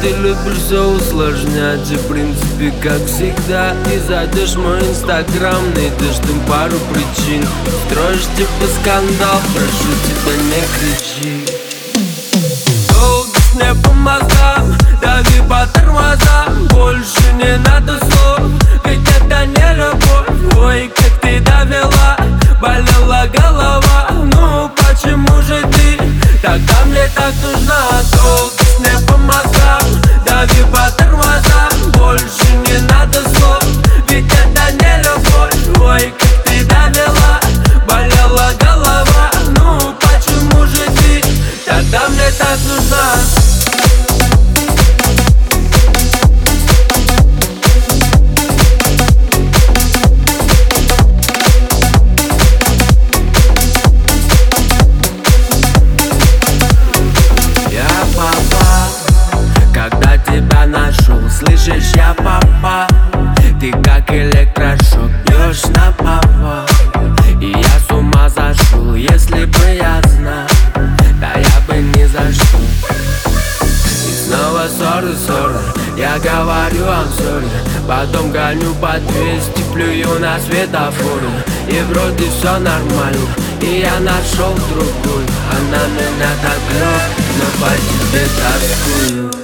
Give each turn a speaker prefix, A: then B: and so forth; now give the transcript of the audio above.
A: Ты любишь все усложнять И в принципе, как всегда. И зайдешь мой инстаграм Найдешь там пару причин. Строишь типа скандал Прошу тебя, не кричи. Долго с небом мозгам Дави по тормозам. Больше не надо слов Ведь это не любовь. Ой, как ты довела Болела голова. Ну почему же ты? Тогда мне так нужна Долго я папа. Ты как электрошок, бьешь на папа. И я с ума зашел, если бы я знал. Да я бы ни за что И снова ссоры, ссоры, я говорю вам сори Потом гоню по 200, плюю на светофоры. И вроде все нормально, и я нашел другую. Она меня так любит, но по тебе тоскую